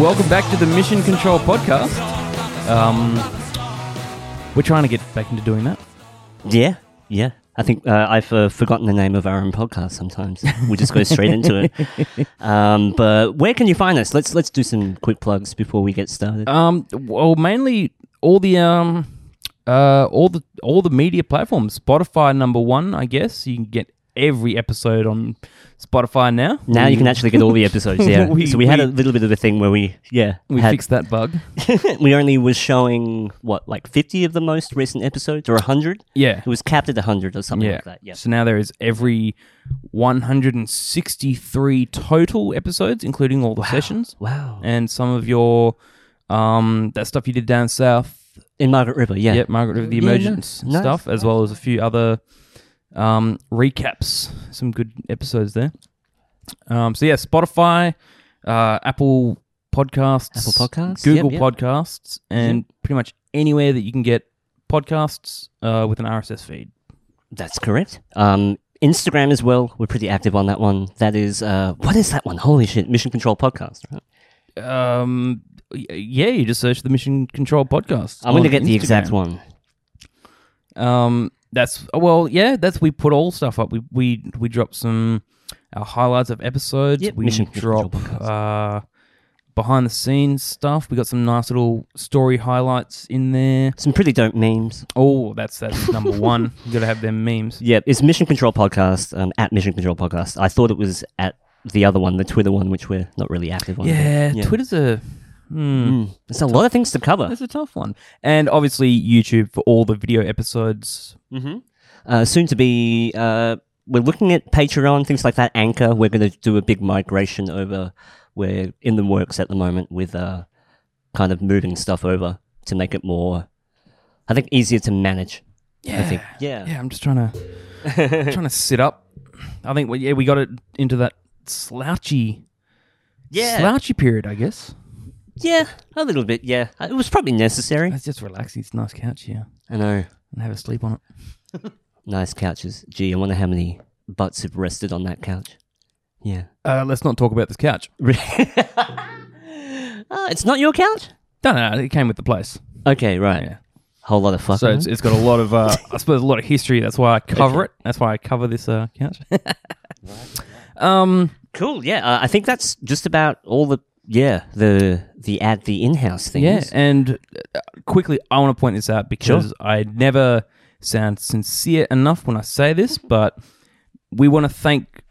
Welcome back to the Mission Control podcast. Um, we're trying to get back into doing that. Yeah, yeah. I think uh, I've uh, forgotten the name of our own podcast. Sometimes we just go straight into it. Um, but where can you find us? Let's let's do some quick plugs before we get started. Um, well, mainly all the um, uh, all the all the media platforms. Spotify number one, I guess. You can get every episode on Spotify now. now you can actually get all the episodes. Yeah. We- so we, had a little bit of a thing where we yeah We had- fixed that bug. we only was showing what like fifty of the most recent episodes or hundred. Yeah. It was capped at hundred or something Yeah. like that. Yeah. So now there is every 163 total episodes, including all the sessions Wow. and some of your um that stuff you did down south. In Margaret River. Yeah. Yep, Margaret River, the Yeah, emergence nice. stuff, as well as a few other um recaps. Some good episodes there. Um, so yeah, Spotify, uh, Apple Podcasts, Apple Podcasts, Google yep, yep. Podcasts, and pretty much anywhere that you can get podcasts uh, with an RSS feed. That's correct. Um, Instagram as well. We're pretty active on that one. That is, uh, what is that one? Holy shit! Mission Control Podcast. Right? Um, yeah, you just search the Mission Control Podcast. I'm going to get the exact one. Um, that's well, yeah. That's we put all stuff up. We we we drop some our highlights of episodes. Yep, we Mission drop uh behind the scenes stuff. We got some nice little story highlights in there. Some pretty dope memes. Oh, that's that's number one. You got to have them memes. Yeah, it's Mission Control Podcast um, at Mission Control Podcast. I thought it was at the other one, the Twitter one, which we're not really active on. Yeah, Yeah. Twitter's a. Hmm. Mm, There's a lot of things to cover. That's a tough one, and obviously YouTube for all the video episodes. Mm-hmm. Uh, soon to be, uh, we're looking at Patreon, things like that. Anchor, we're going to do a big migration over. We're in the works at the moment with uh, kind of moving stuff over to make it more, I think, easier to manage. Yeah. I think. Yeah. Yeah, I'm just trying to trying to sit up. I think we, yeah, we got it into that slouchy Yeah. slouchy period, I guess. Yeah, a little bit. Yeah, Uh, it was probably necessary. It's just relaxing. It's a nice couch here, I know. and have a sleep on it. Nice couches. Gee, I wonder how many butts have rested on that couch. Yeah. Uh, let's not talk about this couch. Ah, it's not your couch. No, no, no, it came with the place. Okay, right. Yeah. Whole lot of fucking. So it's, it's got a lot of, uh, I suppose, a lot of history. That's why I cover it. That's why I cover this uh, couch. um, cool. Yeah, uh, I think that's just about all the yeah the the ad the in house things. Yeah, and uh, quickly, I want to point this out because Sure. I never sound sincere enough when I say this, but we want to thank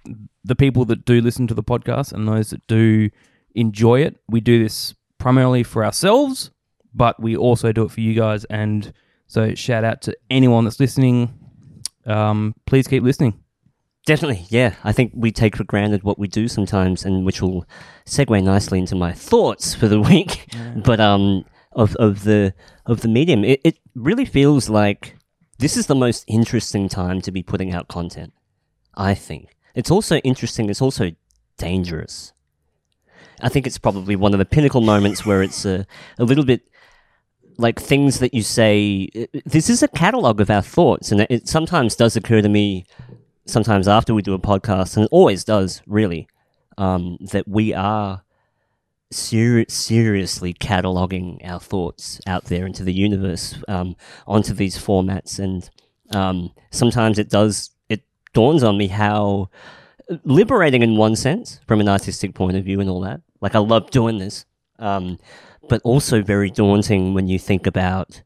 the people that do listen to the podcast and those that do enjoy it. We do this primarily for ourselves, but we also do it for you guys. And so, shout out to anyone that's listening. Um, please keep listening. Definitely, yeah. I think we take for granted what we do sometimes, and which will segue nicely into my thoughts for the week. But um, of of the of the medium, it, it really feels like this is the most interesting time to be putting out content. I think it's also interesting. It's also dangerous. I think it's probably one of the pinnacle moments where it's a, a little bit like things that you say. This is a catalog of our thoughts, and it sometimes does occur to me sometimes after we do a podcast, and it always does, really, um, that we are ser- seriously cataloging our thoughts out there into the universe, um, onto these formats, and um, sometimes it does. It dawns on me how liberating, in one sense, from an artistic point of view, and all that. Like I love doing this, um, but also very daunting when you think about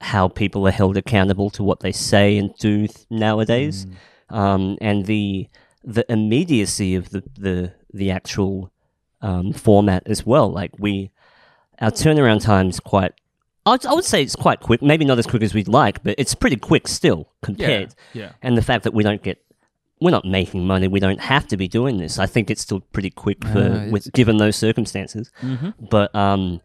how people are held accountable to what they say and do th- nowadays um, and the the immediacy of the the the actual um, format as well. Like we, our turnaround time is quite. I would, I would say it's quite quick. Maybe not as quick as we'd like, but it's pretty quick still compared. yeah. And the fact that we don't get, we're not making money. We don't have to be doing this. I think it's still pretty quick for Uh, with, given those circumstances. Mhm. But um,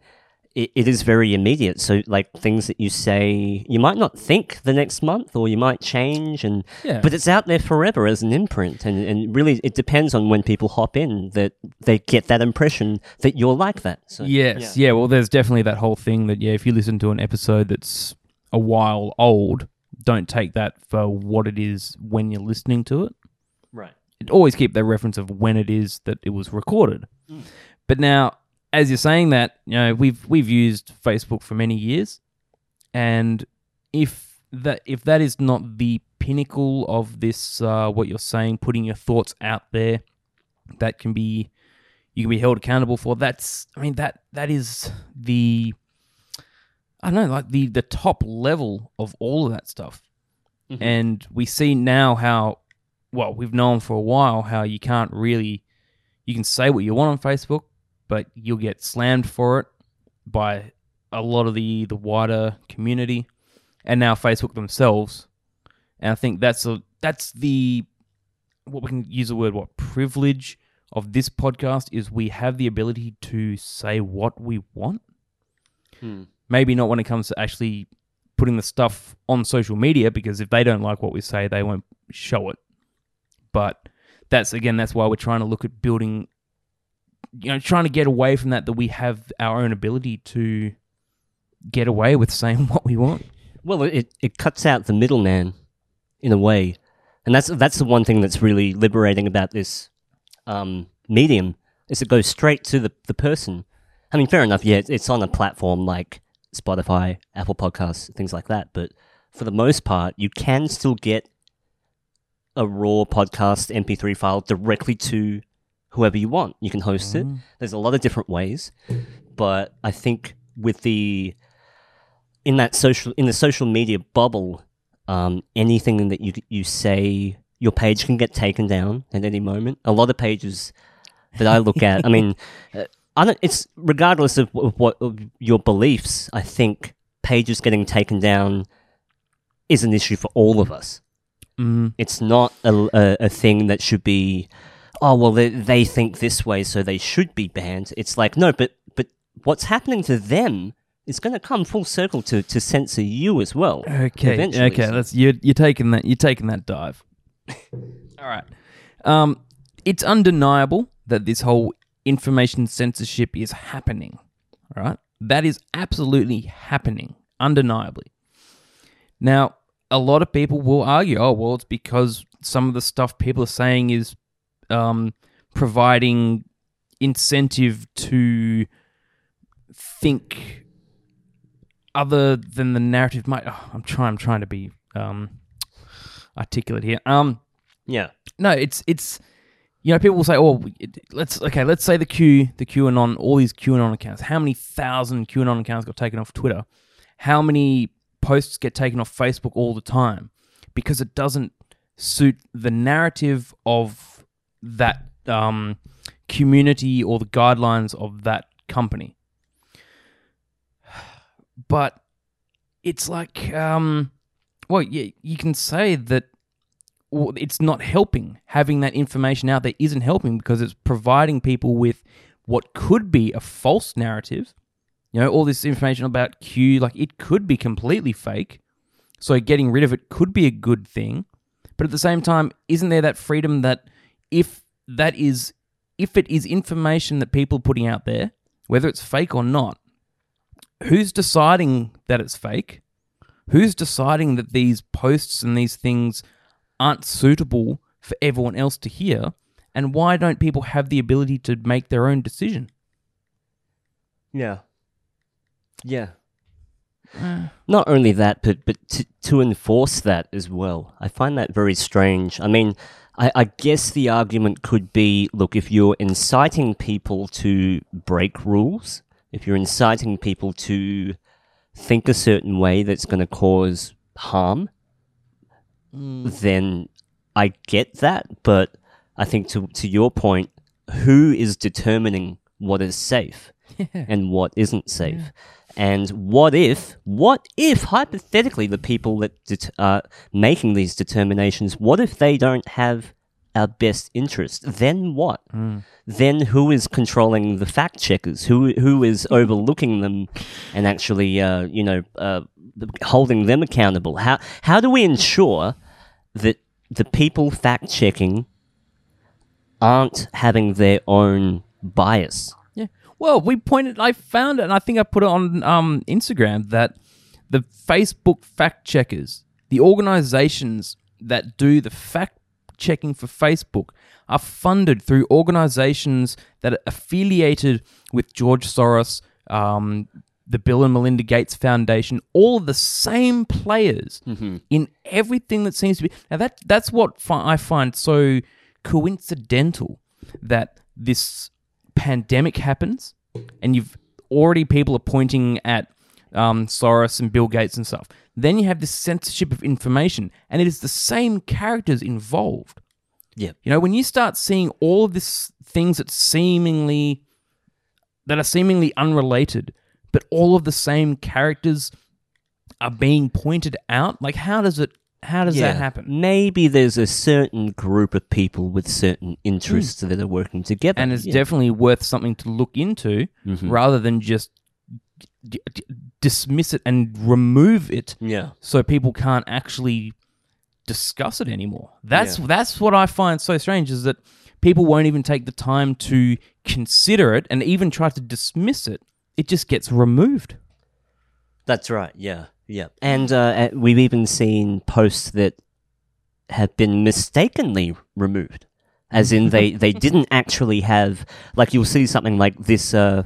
it, it is very immediate. So like things that you say, you might not think the next month, or you might change, and Yeah. but it's out there forever as an imprint, and, and really it depends on when people hop in that they get that impression that you're like that. So, Yes, yeah. Well, there's definitely that whole thing that yeah, if you listen to an episode that's a while old, don't take that for what it is when you're listening to it. right. It always keep that reference of when it is that it was recorded. Mm. But now, as you're saying that, you know, we've we've used Facebook for many years, and if that if that is not the pinnacle of this, uh, what you're saying, putting your thoughts out there, that can be you can be held accountable for. That's I mean that that is the I don't know like the the top level of all of that stuff, Mhm. and we see now how well we've known for a while how you can't really you can say what you want on Facebook, but you'll get slammed for it by a lot of the the wider community, and now Facebook themselves. And I think that's a that's the what we can use the word what privilege of this podcast is we have the ability to say what we want. Hmm. Maybe not when it comes to actually putting the stuff on social media because if they don't like what we say, they won't show it. But that's again that's why we're trying to look at building you know trying to get away from that that we have our own ability to get away with saying what we want. Well, it, it cuts out the middleman in a way, and that's that's the one thing that's really liberating about this um, medium is it goes straight to the, the person. I mean, fair enough, yeah, it's- it's on a platform like Spotify, Apple Podcasts, things like that, but for the most part, you can still get a raw podcast MP3 file directly to whoever you want. You can host it. There's a lot of different ways, but I think with the in that social in the social media bubble, um, anything that you you say your page can get taken down at any moment. A lot of pages that I look at, I mean, uh, I don't, it's regardless of, of what of your beliefs. I think pages getting taken down is an issue for all of us. Mm. It's not a, a, a thing that should be, oh well, they, they think this way, so they should be banned. It's like no, but but what's happening to them is going to come full circle to, to censor you as well. Okay. eventually, okay. That's you're you're taking that you're taking that dive. All right. Um, it's undeniable that this whole information censorship is happening. All right. That is absolutely happening, undeniably. Now, a lot of people will argue, oh well, it's because some of the stuff people are saying is um, providing incentive to think other than the narrative might oh, I'm trying I'm trying to be um articulate here. Um Yeah. no, it's it's you know people will say, "Oh, let's okay, let's say the Q, the QAnon, all these QAnon accounts. How many thousand QAnon accounts got taken off Twitter? How many posts get taken off Facebook all the time because it doesn't suit the narrative of that um, community or the guidelines of that company." But it's like, um, well, yeah, you can say that it's not helping. Having that information out there isn't helping because it's providing people with what could be a false narrative. You know, all this information about Q, like it could be completely fake. So getting rid of it could be a good thing. But at the same time, isn't there that freedom that if that is, if it is information that people are putting out there, whether it's fake or not, who's deciding that it's fake? Who's deciding that these posts and these things aren't suitable for everyone else to hear? And why don't people have the ability to make their own decision? Yeah. Yeah. Not only that, but but to, to enforce that as well. I find that very strange. I mean, I, I guess the argument could be look, if you're inciting people to break rules, if you're inciting people to think a certain way that's going to cause harm, mm. then I get that. But I think to, to your point, who is determining what is safe? and what isn't safe. And what if, what if, hypothetically, the people that det- are making these determinations, what if they don't have our best interest? Then what? Then who is controlling the fact checkers? Who who is overlooking them and actually, uh, you know, uh, holding them accountable? How how do we ensure that the people fact checking aren't having their own bias? Well, we pointed. I found it, and I think I put it on um, Instagram that the Facebook fact checkers, the organizations that do the fact checking for Facebook are funded through organizations that are affiliated with George Soros, um, the Bill and Melinda Gates Foundation, all the same players in everything that seems to be. Now that that's what fi- I find so coincidental that this pandemic happens, and you've already people are pointing at um, Soros and Bill Gates and stuff. Then you have this censorship of information, and it is the same characters involved. Yeah. You know, when you start seeing all of this things that seemingly that are seemingly unrelated, but all of the same characters are being pointed out, like how does it how does that happen? Maybe there's a certain group of people with certain interests that are working together. And it's Yeah. definitely worth something to look into Mhm. rather than just d- d- dismiss it and remove it yeah. so people can't actually discuss it anymore. That's that's what I find so strange is that people won't even take the time to consider it and even try to dismiss it. It just gets removed. That's right. Yeah, yeah. And uh, we've even seen posts that have been mistakenly removed, as in they they didn't actually have like you'll see something like this uh,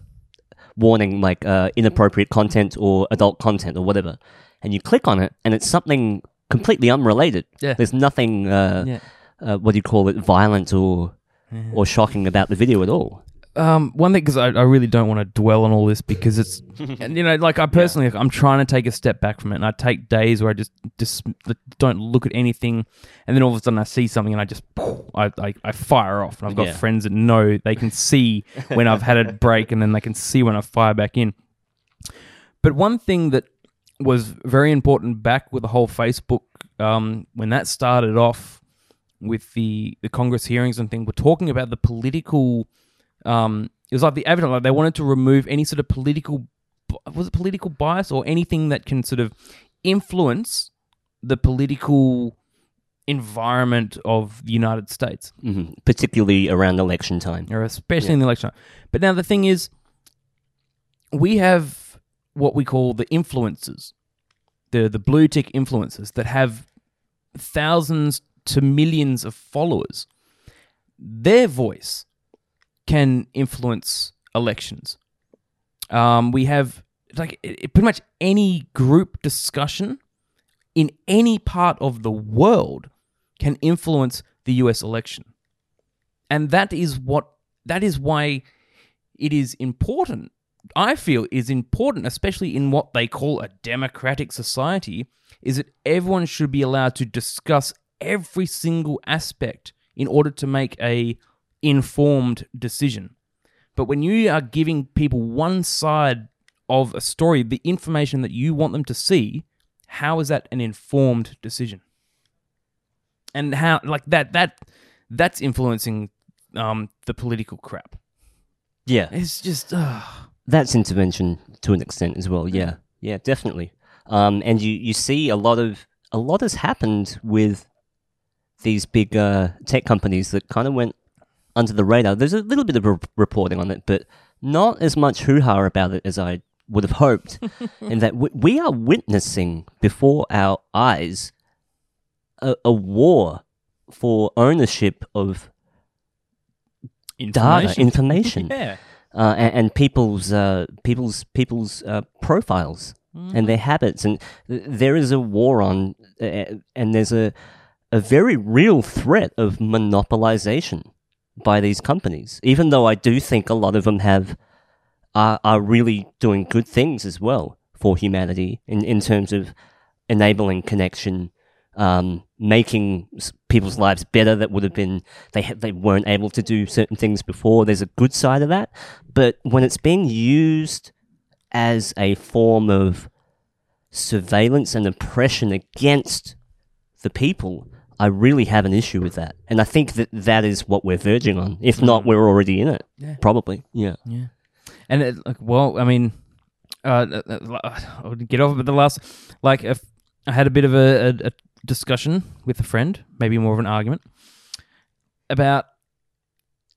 warning like uh, inappropriate content or adult content or whatever, and you click on it and it's something completely unrelated. Yeah. There's nothing. Uh, Yeah. uh, what do you call it? Violent or or shocking about the video at all. Um, one thing because I, I really don't want to dwell on all this because it's and, you know like I personally I'm trying to take a step back from it and I take days where I just just don't look at anything and then all of a sudden I see something and I just I, I, I fire off and I've got Yeah. friends that know they can see when I've had a break and then they can see when I fire back in. But one thing that was very important back with the whole Facebook um, when that started off with the the Congress hearings and thing, we're talking about the political. Um, it was like the evidence like they wanted to remove any sort of political was it political bias or anything that can sort of influence the political environment of the United States hmm Particularly around election time. or especially in the election. Time. But now the thing is, we have what we call the influencers, the the blue tick influencers that have thousands to millions of followers. Their voice can influence elections. Um, we have like it, pretty much any group discussion in any part of the world can influence the U.S. election and that is what that is why it is important i feel is important especially in what they call a democratic society is that everyone should be allowed to discuss every single aspect in order to make a informed decision but when you are giving people one side of a story the information that you want them to see how is that an informed decision and how like that that that's influencing um the political crap Yeah. it's just uh, That's intervention to an extent as well. Yeah, yeah, definitely. Um, and you, you see a lot of a lot has happened with these big uh, tech companies that kind of went under the radar. There's a little bit of re- reporting on it, but not as much hoo ha about it as I would have hoped. in that we, we are witnessing before our eyes a, a war for ownership of data, information yeah uh, and, and people's uh, people's people's uh, profiles and their habits, and th- there is a war on, uh, and there's a a very real threat of monopolization by these companies. Even though I do think a lot of them have are are really doing good things as well for humanity in in terms of enabling connection. Um, making people's lives better that would have been they ha- they weren't able to do certain things before. There's a good side of that, but when it's being used as a form of surveillance and oppression against the people, I really have an issue with that. And I think that that is what we're verging on. If not, we're already in it. Yeah. Probably. Yeah. Yeah, and it, like, well, I mean, uh, uh, uh, I would get off, but the last, like, if I had a bit of a, a, a discussion with a friend, maybe more of an argument about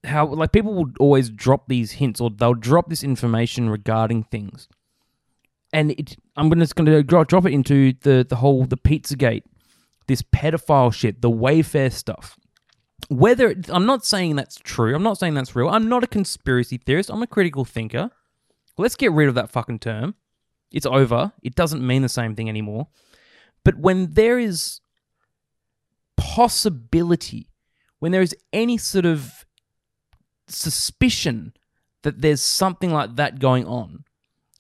how, like, people would always drop these hints or they'll drop this information regarding things, and it, I'm gonna just gonna drop drop it into the the whole the Pizzagate, this pedophile shit, the Wayfair stuff. whether it- I'm not saying that's true. I'm not saying that's real. I'm not a conspiracy theorist. I'm a critical thinker. Let's get rid of that fucking term. It's over. It doesn't mean the same thing anymore. But when there is possibility, when there is any sort of suspicion that there's something like that going on,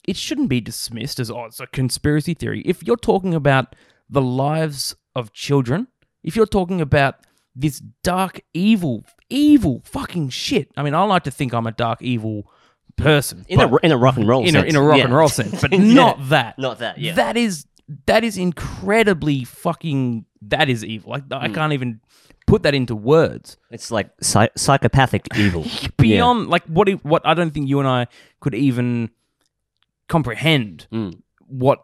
it shouldn't be dismissed as, oh, it's a conspiracy theory. If you're talking about the lives of children, if you're talking about this dark, evil, evil fucking shit. I mean, I like to think I'm a dark, evil person. In a in a rock and roll in a, sense. in a rock yeah. and roll sense, but Yeah. not that. Not that, yeah. That is that is incredibly fucking. That is evil. Like. I can't even put that into words. It's like psy- psychopathic evil. Beyond like what what I don't think you and I could even comprehend Mm. what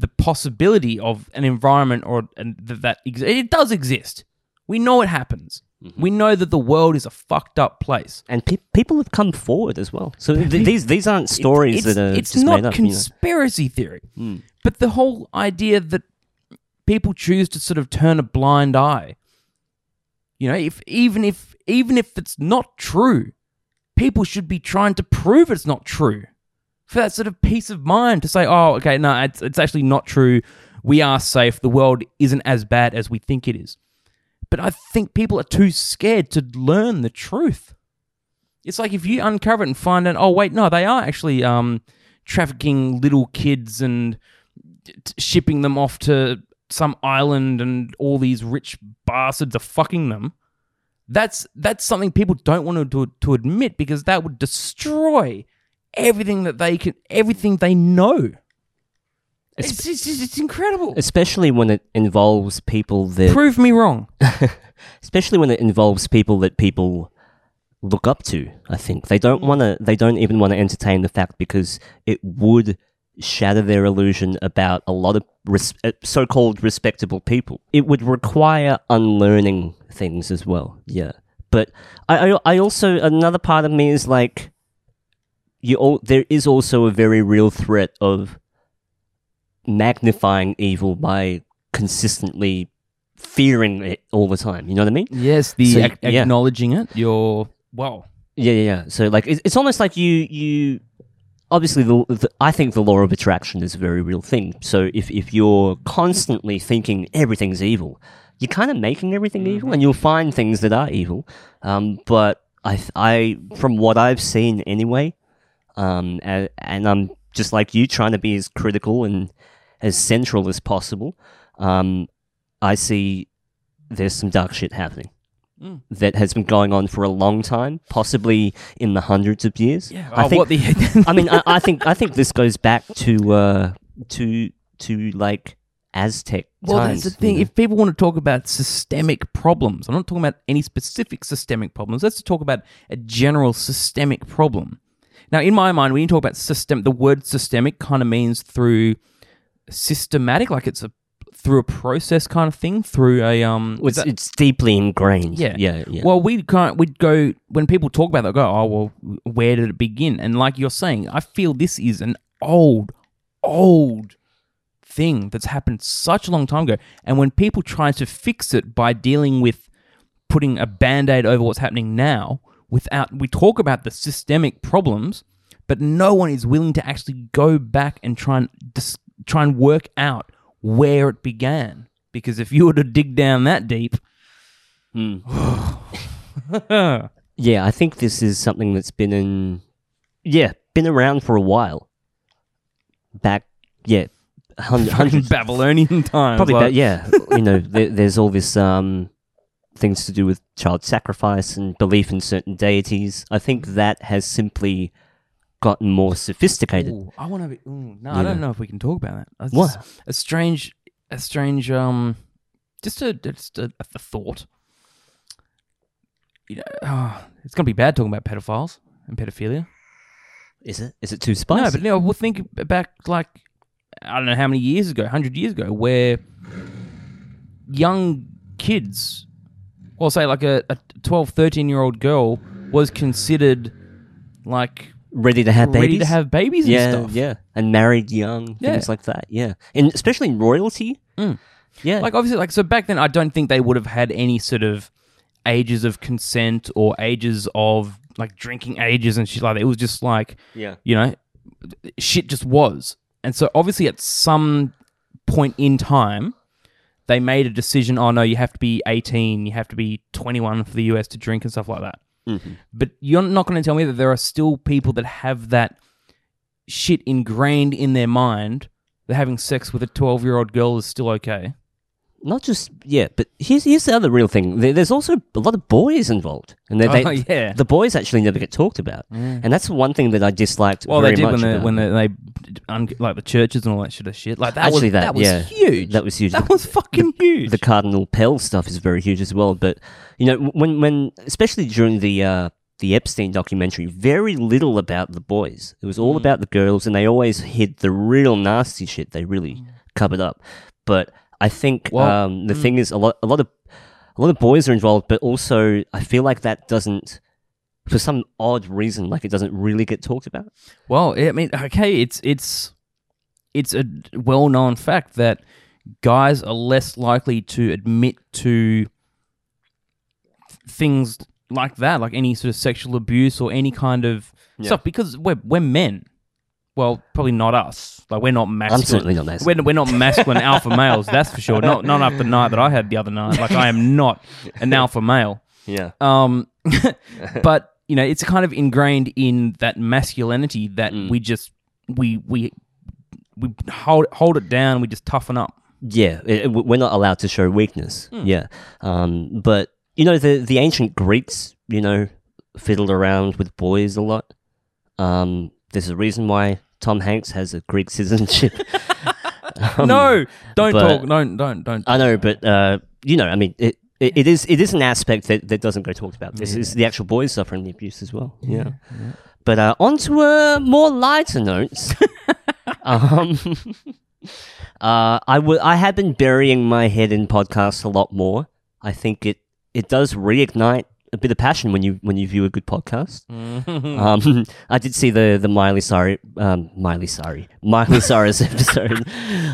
the possibility of an environment or and th- that ex- it does exist. We know it happens. Mm-hmm. We know that the world is a fucked up place. And pe- people have come forward as well. So th- these these aren't stories that are it's just not made up. you know. Conspiracy theory but the whole idea that people choose to sort of turn a blind eye you know if even if even if it's not true people should be trying to prove it's not true for that sort of peace of mind to say oh okay no it's, it's actually not true. We are safe. The world isn't as bad as we think it is. But i think people are too scared to learn the truth. It's like if you uncover it and find out, oh wait, no, they are actually um, trafficking little kids and t- shipping them off to some island, and all these rich bastards are fucking them. That's that's something people don't want to to admit because that would destroy everything that they can, everything they know. It's, it's, it's, it's incredible. Especially when it involves people that Prove me wrong. especially when it involves people that people look up to. I think they don't want to. They don't even want to entertain the fact because it would shatter their illusion about a lot of res- uh, so-called respectable people. It would require unlearning things as well. Yeah, but I, I, I also another part of me is like, you. All, there is also a very real threat of magnifying evil by consistently fearing it all the time. You know what I mean? Yes, the So, ac- yeah. acknowledging it. You're well. Yeah, yeah, yeah. So like, it's, it's almost like you, you. Obviously, the, the I think the law of attraction is a very real thing. So if if you're constantly thinking everything's evil, you're kind of making everything evil, and you'll find things that are evil. Um, but I, I, from what I've seen anyway, um, and, and I'm just like you, trying to be as critical and as central as possible. Um, I see there's some dark shit happening Mm. that has been going on for a long time, possibly in the hundreds of years. Yeah. I Oh, think. what the? I mean, I, I think I think this goes back to uh, to to like Aztec Well, times. that's the thing. you know? If people want to talk about systemic problems, I'm not talking about any specific systemic problems. Let's talk about a general systemic problem. Now, in my mind, when you talk about system, the word systemic kind of means through systematic, like it's a through a process kind of thing, through a um. it's, that- it's deeply ingrained. yeah, yeah, yeah. Well, we can't. We'd go when people talk about that. Go, oh well, where did it begin? And like you're saying, I feel this is an old, old thing that's happened such a long time ago. And when people try to fix it by dealing with putting a band-aid over what's happening now, without we talk about the systemic problems, but no one is willing to actually go back and try and dis- try and work out where it began. Because if you were to dig down that deep, yeah, I think this is something that's been in, yeah, been around for a while. Back, yeah, hundred, hundreds, Babylonian times. probably, like- ba- yeah. you know, there, there's all this um things to do with child sacrifice and belief in certain deities. I think that has simply gotten more sophisticated. Ooh, I want to be. Ooh, no, I don't know if we can talk about that. What? A strange, a strange. Um, just a just a, a thought. You know, oh, it's gonna be bad talking about pedophiles and pedophilia. Is it? Is it too spicy? No, but no, we'll think back like I don't know how many years ago, hundred years ago, where young kids, well, say like a, a 12, 13 year old girl was considered like ready to have babies. ready to have babies yeah, and stuff. yeah, and married young, Yeah. things like that. Yeah, and especially in royalty. Mm. Yeah, Like obviously, like so back then, I don't think they would have had any sort of ages of consent or ages of like drinking ages and shit like that. It was just like Yeah. you know, shit just was. And so obviously at some point in time, they made a decision, oh no, you have to be 18, you have to be 21 for the US to drink and stuff like that. Mm-hmm. But you're not going to tell me that there are still people that have that shit ingrained in their mind that having sex with a 12 year old girl is still okay. Not just yeah, but here's here's the other real thing. There, there's also a lot of boys involved, and they, oh, they Oh, yeah. the boys actually never get talked about, mm. and that's one thing that I disliked. Well, very they did much when they when they, they like the churches and all that sort of shit. Like that Actually, was that, that was yeah, huge. That was huge. That was fucking huge. the Cardinal Pell stuff is very huge as well. But you know, when when especially during the uh, the Epstein documentary, very little about the boys. It was all mm. about the girls, and they always hid the real nasty shit. They really mm. covered up. But I think um, the thing is, a lot a lot of a lot of boys are involved, but also I feel like that doesn't. For some odd reason, like it doesn't really get talked about. Well, I mean, okay, it's it's it's a well-known fact that guys are less likely to admit to things like that, like any sort of sexual abuse or any kind of stuff, because we're we're men. Well, probably not us. Like we're not masculine. I'm certainly not masculine. We're, we're not masculine alpha males. That's for sure. Not not after the night that I had the other night. Like I am not an alpha male. Yeah, Um, but you know, it's kind of ingrained in that masculinity that Mm. we just we we we hold hold it down. We just toughen up. Yeah, it, it- we're not allowed to show weakness. Hmm. Yeah, um, but you know the the ancient Greeks, you know, fiddled around with boys a lot. Um, there's a reason why Tom Hanks has a Greek citizenship. Um, no, don't but- talk. Don't don't don't. I know, but uh, you know, I mean, it, it, it is it is an aspect that, that doesn't go talked about. This is the actual boys suffering the abuse as well. Yeah, but uh, on to uh, more lighter notes. um, uh, I would I have been burying my head in podcasts a lot more. I think it it does reignite a bit of passion when you when you view a good podcast. Um, I did see the the Miley Sorry um, Miley Sorry Miley Cyrus episode.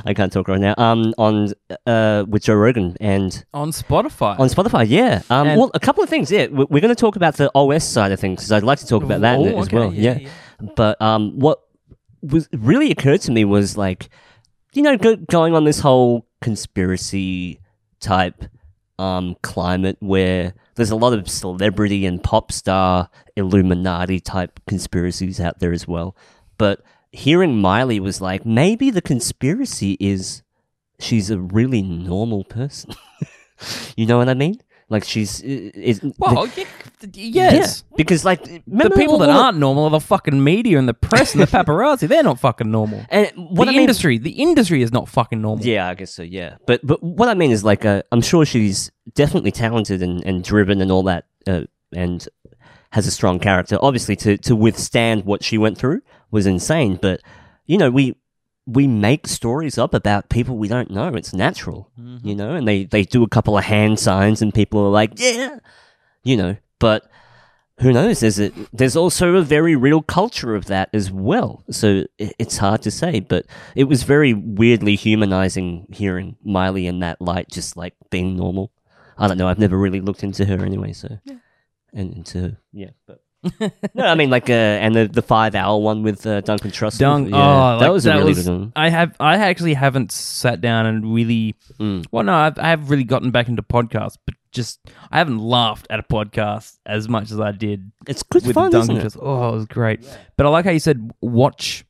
I can't talk right now. Um, on uh with Joe Rogan and on Spotify. on Spotify. Yeah. Um, And- well, a couple of things. Yeah, we're, we're going to talk about the OS side of things because I'd like to talk about that Oh, it as okay, well. yeah, Yeah. But um, what was really occurred to me was like, you know, go, going on this whole conspiracy type um, climate where there's a lot of celebrity and pop star Illuminati type conspiracies out there as well. But hearing Miley was like, maybe the conspiracy is she's a really normal person. you know what I mean? Like she's is well, yeah, yes. yeah, because like The people that aren't normal are the fucking media and the press and the paparazzi. They're not fucking normal. and what the I mean, industry, the industry is not fucking normal. Yeah, I guess so. Yeah, but but what I mean is like uh, I'm sure she's definitely talented and, and driven and all that, uh, and has a strong character. Obviously, to to withstand what she went through was insane. But you know, we we make stories up about people we don't know. It's natural, you mm-hmm. know. And they they do a couple of hand signs, and people are like, yeah, you know. But who knows? There's a, there's also a very real culture of that as well. So i- it's hard to say, but it was very weirdly humanizing hearing Miley in that light, just like being normal. I don't know. I've never really looked into her anyway, so and into yeah, but. No, I mean like uh, and the the five hour one with uh, Duncan Trussell. Dunk. yeah, oh, that like, was a that really was- good one. I have. I actually haven't sat down and really. Mm. Well, no, I've, I have really gotten back into podcasts, but just I haven't laughed at a podcast as much as I did It's good with fun, the isn't Duncan. it? Trussell. Oh, it was great. But I like how you said watch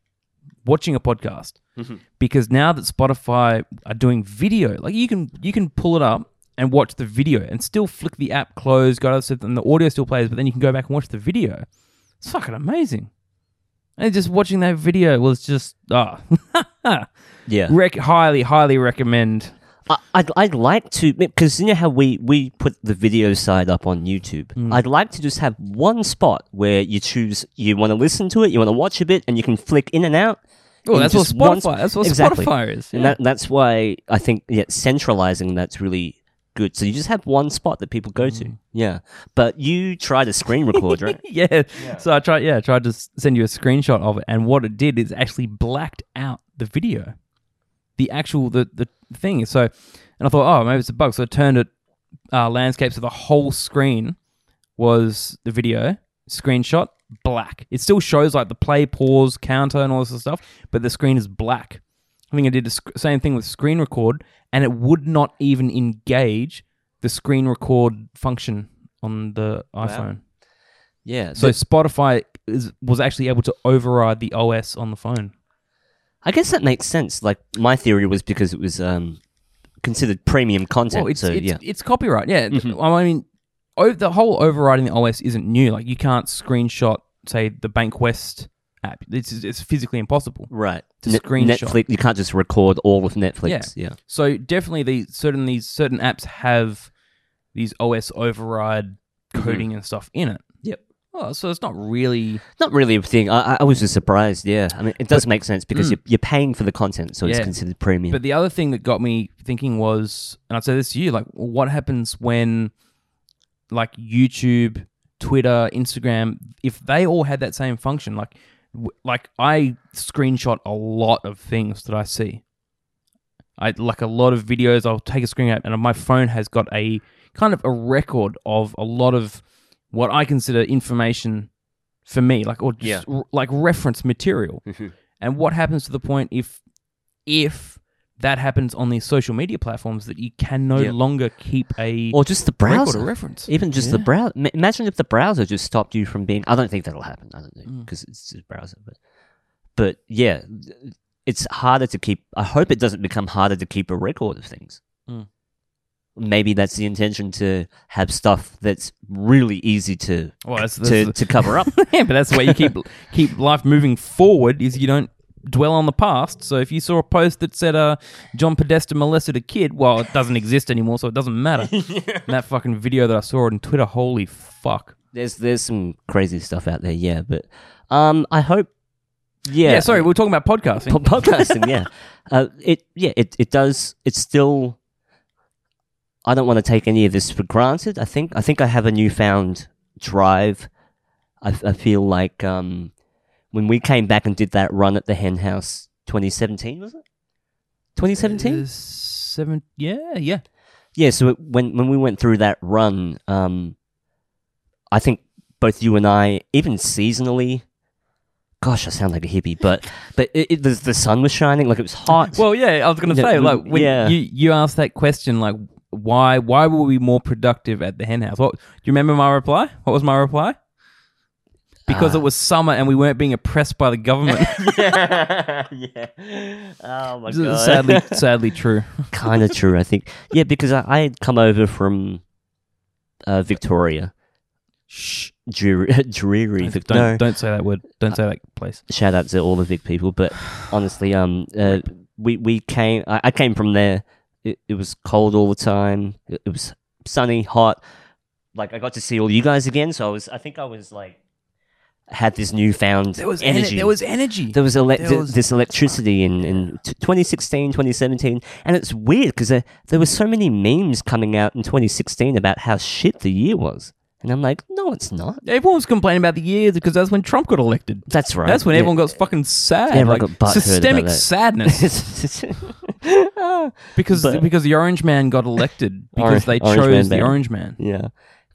watching a podcast Mm-hmm. because now that Spotify are doing video, like you can you can pull it up and watch the video and still flick the app closed, go to stuff, and the audio still plays, but then you can go back and watch the video. It's fucking amazing. And just watching that video was just ah, Yeah, rec- highly highly recommend. I- I'd, I'd like to because you know how we, we put the video side up on YouTube. Mm. I'd like to just have one spot where you choose you want to listen to it, you want to watch a bit, and you can flick in and out. Oh, that's what Spotify. sp- That's what Exactly. Spotify is. And that, that's why I think yeah, centralizing that's really good. So you just have one spot that people go Mm. to. Yeah, but you try to screen record, right? yeah. So I tried. Yeah, I tried to send you a screenshot of it, and what it did is actually blacked out the video, the actual the the thing. So, and I thought, oh, maybe it's a bug. So I turned it uh, landscape, so the whole screen was the video screenshot black. It still shows like the play, pause, counter, and all this stuff, but the screen is black. I think I did the sc- same thing with screen record, and it would not even engage the screen record function on the iPhone. Yeah. So Spotify is, was actually able to override the OS on the phone. I guess that makes sense. Like my theory was because it was um, considered premium content. Well, it's so it's, yeah. it's copyright. Yeah, Mhm. I mean, o- the whole overriding the OS isn't new. Like you can't screenshot, say, the Bankwest app. It's it's physically impossible. Right. to Net- screenshot. Netflix. You can't just record all of Netflix. Yeah. yeah. So definitely, these certain these certain apps have these OS override coding and stuff in it. Mm-hmm. Yep. Oh, so it's not really. Not really a thing. I, I- was just surprised. Yeah. I mean, it does make sense because Mm. you're, you're paying for the content, so it's considered premium. But the other thing that got me thinking was, and I'd say this to you, like, what happens when, like, YouTube, Twitter, Instagram, if they all had that same function, like, like I screenshot a lot of things that I see. I like a lot of videos. I'll take a screen out, and my phone has got a kind of a record of a lot of what I consider information for me, like or just r- like reference material. Mhm. And what happens to the point if if that happens on these social media platforms that you can no Yeah. longer keep a or just the browser. reference? Even just the browser. Imagine if the browser just stopped you from being. I don't think that'll happen. I don't know Mm. because it's just browser. But, but yeah, it's harder to keep. I hope it doesn't become harder to keep a record of things. Mm. Maybe that's the intention to have stuff that's really easy to Well, that's, to, to cover up. yeah, but that's the way you keep keep life moving forward. Is you don't dwell on the past. So if you saw a post that said uh, John Podesta molested a kid, well, it doesn't exist anymore, so it doesn't matter. And that fucking video that I saw on Twitter, holy fuck. there's there's some crazy stuff out there. Yeah, but um, I hope. Yeah, Yeah, sorry, we we're talking about podcasting. Po- podcasting, yeah. Uh, it yeah, it it does. It's still. I don't want to take any of this for granted. I think I think I have a newfound drive. I, I feel like um, when we came back and did that run at the Hen House, 2017 was it? 2017. Uh, seven, yeah, yeah. Yeah, so it, when when we went through that run, um, I think both you and I, even seasonally, gosh, I sound like a hippie, but but it, it, the, the sun was shining, like it was hot. Well, yeah, I was going to Yeah, say, mm, like, when yeah. you, you asked that question, like, why why were we more productive at the hen house? What do you remember my reply? What was my reply? Because Ah. it was summer and we weren't being oppressed by the government. yeah, yeah. Oh my god. sadly, sadly true. kind of true, I think. Yeah, because I, I had come over from uh, Victoria, Shh. dreary, dreary Don't, Vic- don't, no. don't say that word. Don't say that place. shout out to all the Vic people, but honestly, um, uh, we we came. I, I came from there. It, it was cold all the time. It, it was sunny, hot. Like I got to see all you guys again, so I was. I think I was like had this newfound There was energy. energy. There was energy. there was, ele- there was- this electricity in, in t- 2016, 2017. And it's weird because there, there were so many memes coming out in 2016 about how shit the year was. And I'm like, no, it's not. Everyone was complaining about the years because that's when Trump got elected. That's right. That's when Yeah. everyone got fucking sad. Everyone like, got systemic sadness because But- because the Orange Man got elected because Orange- they Orange chose Man the. Orange Man. Yeah,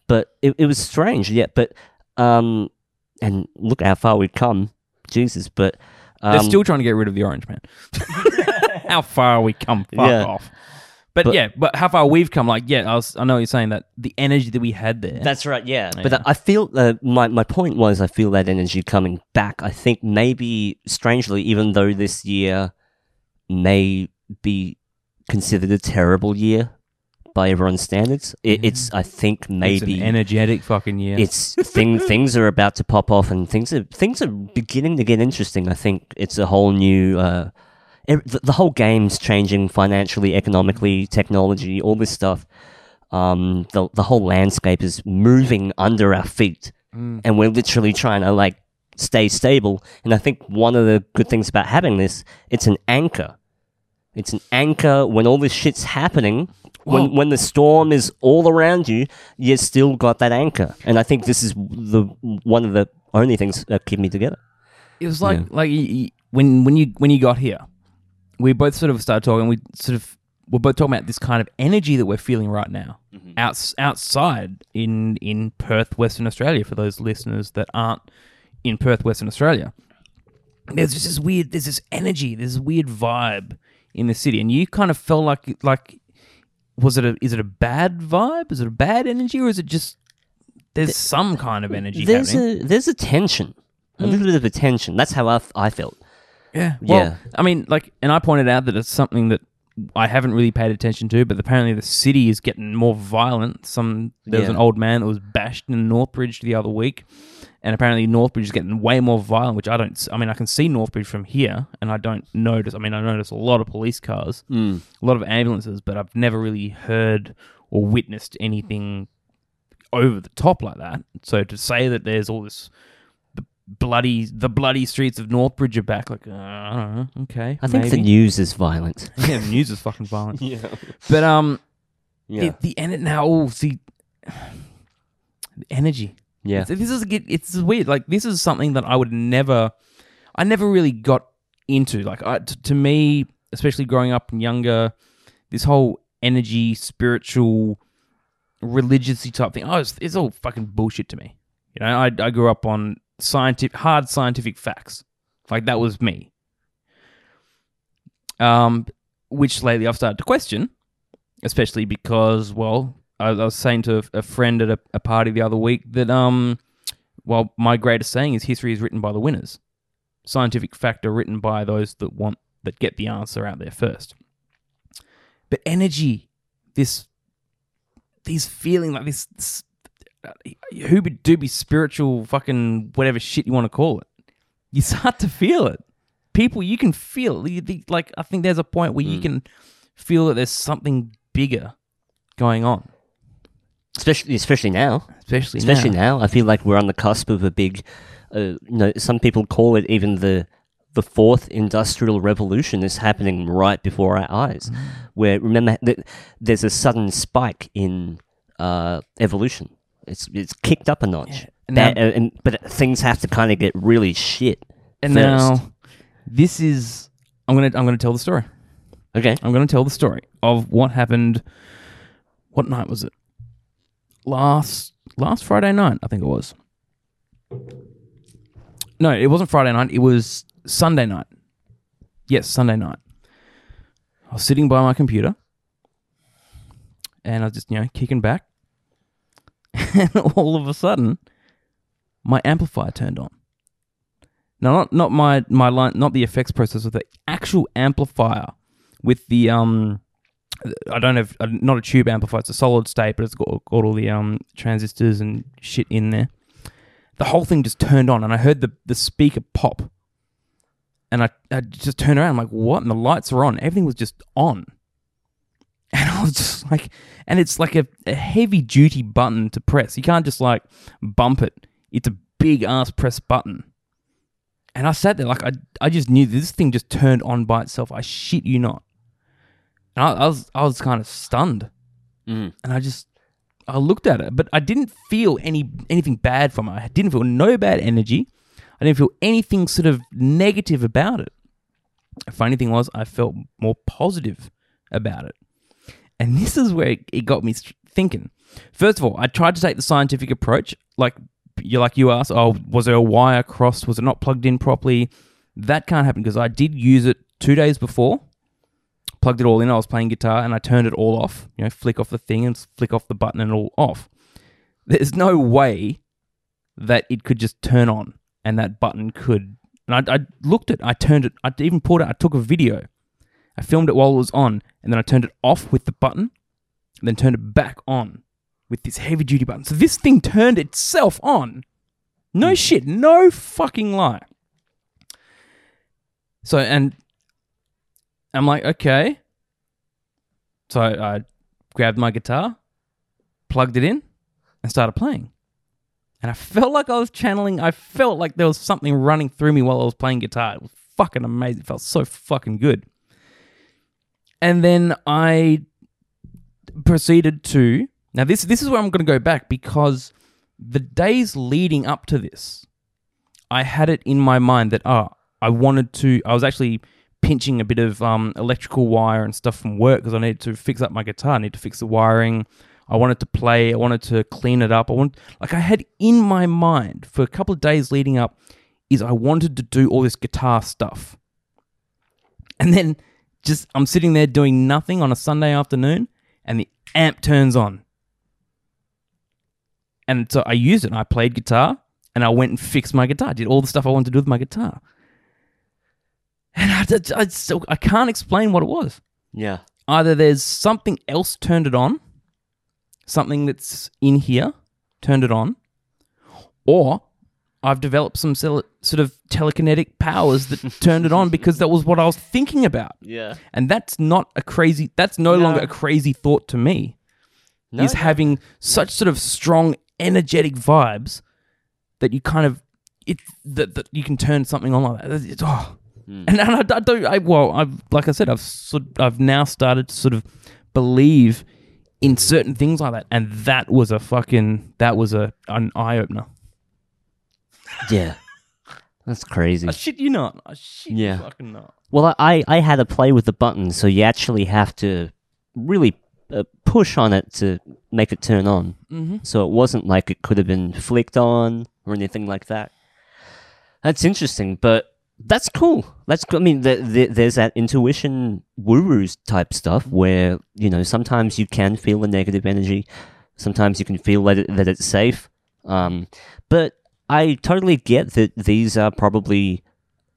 but it, it was strange. Yeah, but um, and look how far we've come, Jesus. But um, They're still trying to get rid of the Orange Man. how far we come? Fuck Yeah. off. But, But- yeah, but how far we've come? Like, yeah, I, was, I know what you're saying that the energy that we had there. That's right. Yeah, Yeah. but I- I feel uh, my my point was I feel that energy coming back. I think maybe strangely, even though this year may be considered a terrible year by everyone's standards, it, it's I think It's an maybe energetic fucking year. it's thing things are about to pop off and things are things are beginning to get interesting. I think it's a whole new uh, the, the whole game's changing financially, economically, technology, all this stuff. Um, the the whole landscape is moving under our feet, Mm. and we're literally trying to like stay stable. And I think one of the good things about having this, it's an anchor. It's an anchor when all this shit's happening. When Well- when the storm is all around you, you still got that anchor. And I think this is the one of the only things that keep me together. It was like Yeah. like y- y- when when you when you got here, we both sort of started talking. We sort of we're both talking about this kind of energy that we're feeling right now. Mm-hmm. outs- outside in in Perth, Western Australia. For those listeners that aren't in Perth, Western Australia, there's just this weird. There's this energy. There's this weird vibe in the city, and you kind of felt like like was it a is it a bad vibe? Is it a bad energy, or is it just there's some kind of energy There's happening? a there's a tension, a little mm. bit of a tension. That's how I, f- I felt. Yeah. Well, Yeah. I mean, like, and I pointed out that it's something that I haven't really paid attention to, but apparently the city is getting more violent. Some there was Yeah. an old man that was bashed in Northbridge the other week, and apparently Northbridge is getting way more violent. Which I don't. I mean, I can see Northbridge from here, and I don't notice. I mean, I notice a lot of police cars, a lot of ambulances, but I've never really heard or witnessed anything over the top like that. So to say that there's all this bloody the bloody streets of Northbridge are back, like uh, I don't know. Okay, I think the news is violent. yeah, the news is fucking violent. Yeah. But um, Yeah. the, the en- now oh see, the energy. Yeah. It's- This is it's weird. Like this is something that I would never, I never really got into. Like I, t- to me, especially growing up and younger, this whole energy, spiritual, religious type thing. Oh, it's, it's all fucking bullshit to me. You know, I I grew up on scientific, hard scientific facts. Like that was me. Um, which lately I've started to question, especially because, well, I, I was saying to a, friend at a, a party the other week that, um, well, my greatest saying is history is written by the winners. Scientific fact are written by those that want that get the answer out there first. But energy, this, these feeling like this, this who do be spiritual fucking whatever shit you want to call it. You start to feel it. People, you can feel it. Like I think there's a point where you can feel that there's something bigger going on, Especially especially now. especially Especially now. now. I feel like we're on the cusp of a big uh, you know, some people call it even the the fourth industrial revolution is happening right before our eyes. Mm. Where remember that there's a sudden spike in uh, evolution. It's it's kicked up a notch. And That- now- uh, and, but things have to kind of get really shit. And first. now, this is I'm gonna I'm gonna tell the story. Okay. I'm gonna tell the story of what happened. What night was it? Last last Friday night, I think it was. No, it wasn't Friday night. It was Sunday night. Yes, Sunday night. I was sitting by my computer, and I was just you know kicking back, and all of a sudden, my amplifier turned on. Now, not not my my line, not the effects processor, the actual amplifier with the um, I don't have uh, not a tube amplifier. It's a solid state, but it's got, got all the um transistors and shit in there. The whole thing just turned on, and I heard the the speaker pop, and I, I just turned around. I'm like, what? And the lights are on. Everything was just on, and I was just like, and it's like a, a heavy duty button to press. You can't just like bump it. It's a big ass press button. And I sat there like I, I just knew this thing just turned on by itself. I shit you not. And I, I was I was kind of stunned, Mm. and I just I looked at it, but I didn't feel any anything bad from it. I didn't feel no bad energy. I didn't feel anything sort of negative about it. The funny thing was, I felt more positive about it, and this is where it, got me thinking. First of all, I tried to take the scientific approach, like you like you asked, oh, was there a wire crossed? Was it not plugged in properly? That can't happen because I did use it two days before plugged it all in. I was playing guitar and I turned it all off. You know, flick off the thing and flick off the button and all off. There's no way that it could just turn on and that button could. And I, I looked at, I turned it, I even pulled it, I took a video. I filmed it while it was on and then I turned it off with the button and then turned it back on with this heavy duty button. So this thing turned itself on. No hmm. shit, no fucking lie. So, and I'm like, okay. So I, grabbed my guitar, plugged it in, and started playing. And I felt like I was channeling, I felt like there was something running through me while I was playing guitar. It was fucking amazing. It felt so fucking good. And then I proceeded to now this this is where I'm going to go back because the days leading up to this, I had it in my mind that oh, I wanted to. I was actually pinching a bit of um, electrical wire and stuff from work because I needed to fix up my guitar. I need to fix the wiring. I wanted to play. I wanted to clean it up. I want like I had in my mind for a couple of days leading up is I wanted to do all this guitar stuff. And then just I'm sitting there doing nothing on a Sunday afternoon and the amp turns on. And so I used it and I played guitar and I went and fixed my guitar, did all the stuff I wanted to do with my guitar. And I, I, I, still, I can't explain what it was. Yeah. Either there's something else turned it on, something that's in here turned it on, or I've developed some sort of telekinetic powers that turned it on because that was what I was thinking about. Yeah. And that's not a crazy, that's no, No. longer a crazy thought to me. No, is no. having such sort of strong, energetic vibes that you kind of, it that, that you can turn something on like that. It's, oh. Hmm. And, and I, I don't, I, well, I've, like I said, I've sort, I've now started to sort of believe in certain things like that. And that was a fucking, that was a, an eye opener. Yeah. That's crazy. I shit you not. I shit Yeah. fucking not. Well, I, I had to play with the buttons, so you actually have to really uh, push on it to make it turn on. Mm-hmm. So it wasn't like it could have been flicked on or anything like that. That's interesting, but that's cool. That's cool. I mean, the, the, there's that intuition woo-woos type stuff where you know sometimes you can feel the negative energy, sometimes you can feel that it, that it's safe. Um, but I totally get that these are probably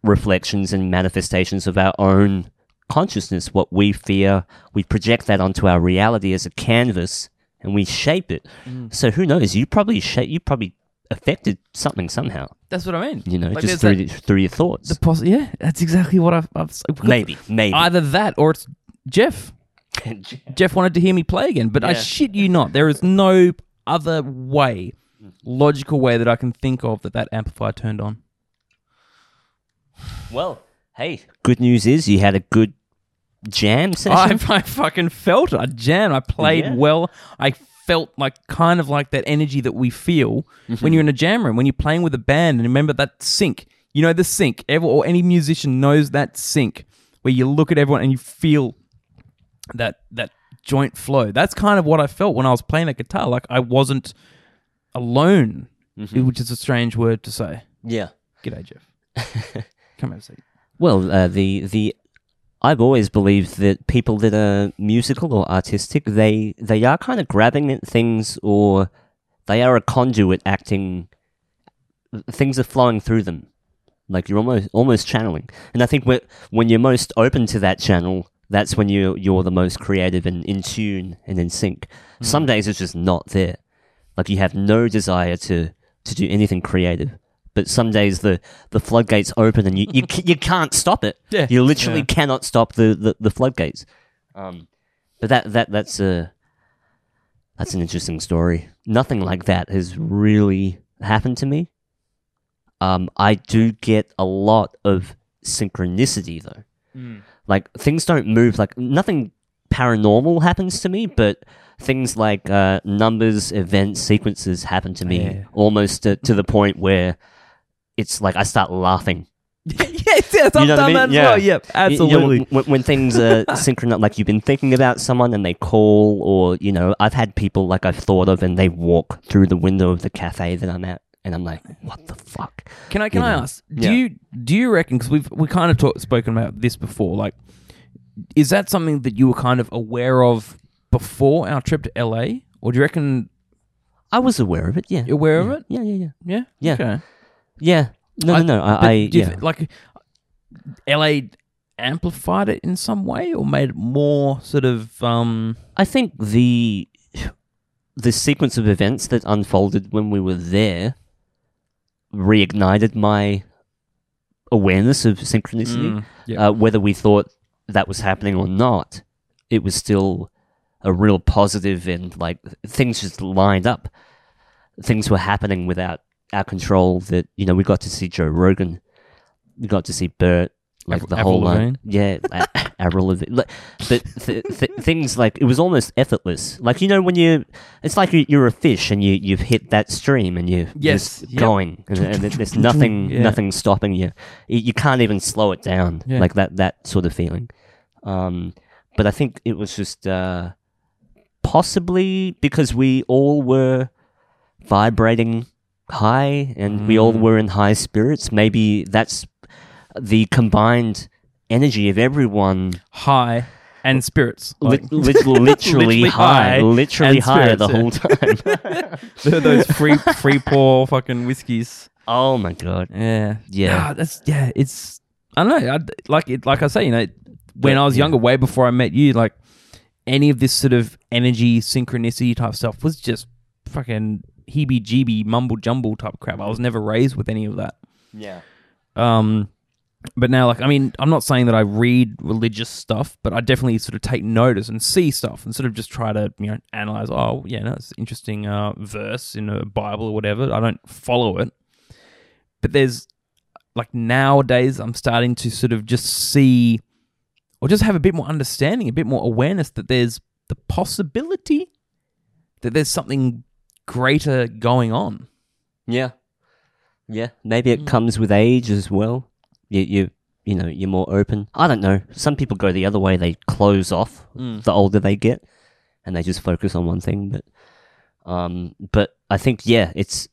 reflections and manifestations of our own consciousness. What we fear, we project that onto our reality as a canvas, and we shape it. So who knows? You probably shape. You probably affected something somehow. That's what I mean. You know, Like, just through that- the, through your thoughts. The poss- yeah, that's exactly what I've, I've maybe, maybe. either that or it's Jeff. Jeff wanted to hear me play again, but I shit you not. There is no other way, logical way that I can think of that that amplifier turned on. well, hey, good news is you had a good jam session. I, I fucking felt it. I jammed. I played Yeah. well. I felt like kind of like that energy that we feel when you're in a jam room, when you're playing with a band. And remember that sync. You know the sync. Every, or any musician knows that sync where you look at everyone and you feel that that joint flow. That's kind of what I felt when I was playing that guitar. Like I wasn't alone, which is a strange word to say. yeah. G'day, Jeff. Come have a seat. Well, uh, the the I've always believed that people that are musical or artistic, they they are kind of grabbing at things, or they are a conduit acting. Things are flowing through them, like you're almost almost channeling. And I think when when you're most open to that channel, that's when you you're the most creative and in tune and in sync. Hmm. Some days it's just not there, like you have no desire to to do anything creative. But some days the, the floodgates open and you, you, you can't stop it. Yeah. You literally Yeah. cannot stop the, the, the floodgates. Um, but that, that that's a that's an interesting story. Nothing like that has really happened to me. Um, I do get a lot of synchronicity though. Like things don't move. Like nothing paranormal happens to me, but things like uh, numbers, events, sequences happen to me Yeah. almost to, to the point where it's like I start laughing yes, yes, I've You know what I done mean? that as Yeah. well. Yep, Y- you know, absolutely. when, when things are synchronized, like you've been thinking about someone and they call, or you know, I've had people like I've thought of and they walk through the window of the cafe that I'm at, and I'm like, what the fuck? Can I can you I know. ask? Do Yeah. you do you reckon? Because we've we kind of talk, spoken about this before. Like, is that something that you were kind of aware of before our trip to LA, or do you reckon I was aware of it. Yeah, you're aware of it? yeah, yeah, yeah, Yeah. Yeah. Okay. Yeah. No, I- no, no. I, I yeah. thi- like LA amplified it in some way, or made it more sort of um. I think the the sequence of events that unfolded when we were there reignited my awareness of synchronicity. mm, yeah. uh, whether we thought that was happening or not, it was still a real positive and like things just lined up. Things were happening without our control. That you know, we got to see Joe Rogan, we got to see Bert, like Avril- the Avril whole line. Yeah, Avril Lavigne. But th- th- things like it was almost effortless. Like you know, when you, it's like you- you're a fish and you you've hit that stream and you're Yes, just yep. going, and, and there's nothing Yeah. nothing stopping you. You you can't even slow it down, Yeah. like that that sort of feeling. Um, but I think it was just uh, possibly because we all were vibrating high and we all Mm. were in high spirits. Maybe that's the combined energy of everyone, High and spirits. li- Like, lit- literally, Literally high, high literally high the whole time. those free free pour fucking whiskeys. oh my god! Yeah, Yeah. that's yeah. It's I don't know. I, like it, like I say, you know, when Yeah, I was yeah. younger, way before I met you, like any of this sort of energy, synchronicity type stuff was just fucking heebie-jeebie, mumble jumble type crap. I was never raised with any of that. Yeah. Um, but now, like, I mean, I'm not saying that I read religious stuff, but I definitely sort of take notice and see stuff and sort of just try to, you know, analyze. Oh, yeah, no, it's an interesting uh, verse in a Bible or whatever. I don't follow it, but there's like nowadays, I'm starting to sort of just see or just have a bit more understanding, a bit more awareness that there's the possibility that there's something greater going on. Yeah. Yeah. Maybe it comes with age as well. You, you, you know, you're more open. I don't know. Some people go the other way. They close off Mm. the older they get, and they just focus on one thing. But, um, but I think yeah, it's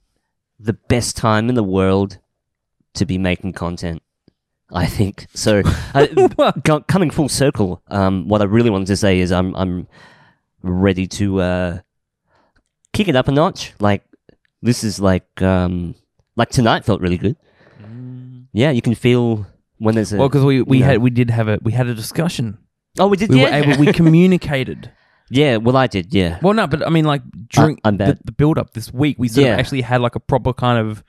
the best time in the world to be making content. I think so. uh, coming full circle, um, what I really wanted to say is I'm I'm ready to uh, kick it up a notch. Like this is like um, like tonight felt really good. Yeah, you can feel when there's a Well, because we, we you know. had we did have a we had a discussion. oh we did We yeah were able we communicated. yeah well I did yeah Well, no, but I mean, like during I'm the, the build up this week, we sort Yeah. of actually had like a proper kind of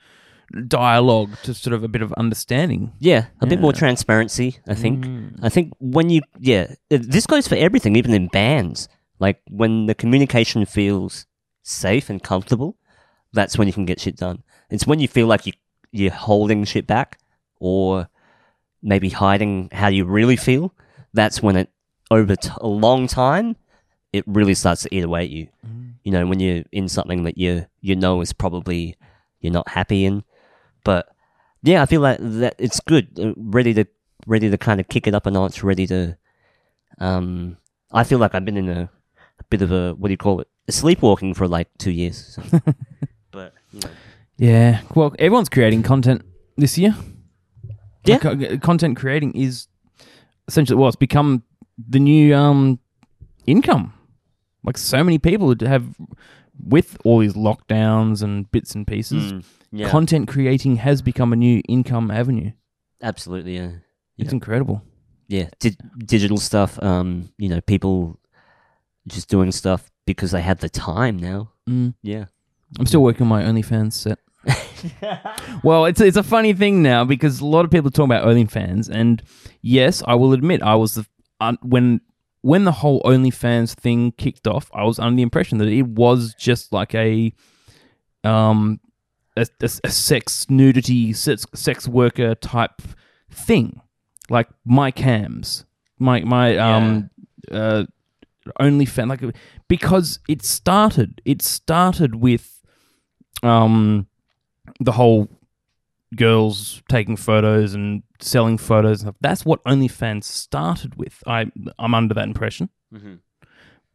dialogue to sort of a bit of understanding. yeah a bit more transparency I think Mm. I think when you yeah uh, this goes for everything even in bands like when the communication feels safe and comfortable that's when you can get shit done. It's when you feel like you you're holding shit back or maybe hiding how you really feel that's when it over t- a long time it really starts to eat away at you you know when you're in something that you you know is probably you're not happy in. But yeah i feel like that it's good uh, ready to ready to kind of kick it up a notch ready to um i feel like i've been in a, a bit of a what do you call it sleepwalking for like two years so. but you know. Yeah. Well, everyone's creating content this year. Yeah. Like, uh, content creating is essentially well, it's become the new um income. Like so many people have with all these lockdowns and bits and pieces. Mm, yeah Content creating has become a new income avenue. absolutely yeah It's Yeah. incredible. yeah di- digital stuff um you know people just doing stuff because they had the time now. Mm. yeah. I'm still working on my OnlyFans set. well, it's it's a funny thing now because a lot of people talk about OnlyFans, and yes, I will admit I was the uh, when when the whole OnlyFans thing kicked off, I was under the impression that it was just like a um a, a, a sex nudity sex, sex worker type thing, like my cams, my my um uh OnlyFans, like because it started it started with um the whole girls taking photos and selling photos and stuff. That's what OnlyFans started with. I I'm under that impression. Mhm.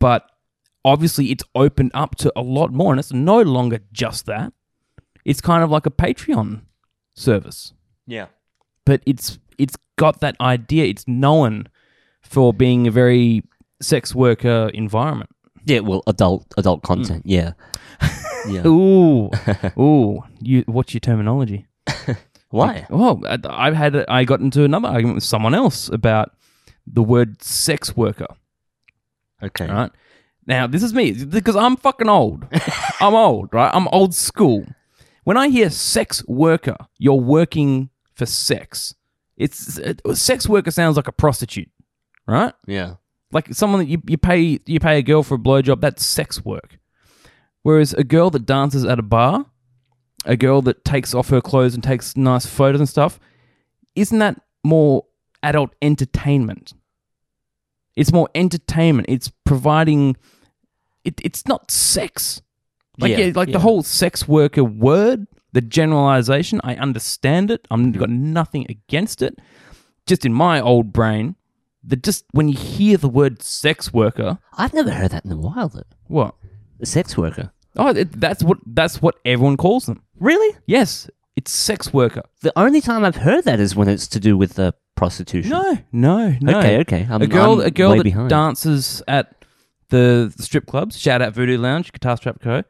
But obviously it's opened up to a lot more and it's no longer just that. It's kind of like a Patreon service. yeah But it's it's got that idea. It's known for being a very sex worker environment. Yeah, well, adult adult hmm. content. Yeah, yeah. Ooh. Ooh. You what's your terminology? Why? Well, I- I've had I got into another argument with someone else about the word sex worker. Okay. Right now, this is me because I'm fucking old. I'm old, right? I'm old school. When I hear sex worker, you're working for sex. It's it, sex worker sounds like a prostitute, right? Yeah. Like someone that you, you pay you pay a girl for a blowjob. That's sex work. Whereas a girl that dances at a bar, a girl that takes off her clothes and takes nice photos and stuff, isn't that more adult entertainment? It's more entertainment. It's providing. It, it's not sex. Like Yeah, yeah, like the whole sex worker word, the generalization. I understand it. I'm mm-hmm. got nothing against it. Just in my old brain, that just when you hear the word sex worker, I've never heard that in a while. Though. What? A sex worker. Oh, it, that's what that's what everyone calls them. Really? Yes, it's sex worker. The only time I've heard that is when it's to do with uh, prostitution. No, no, no. Okay, okay. I'm, a girl, I'm a girl way that behind. dances at the, the strip clubs. Shout out Voodoo Lounge, Guitar Strap Co.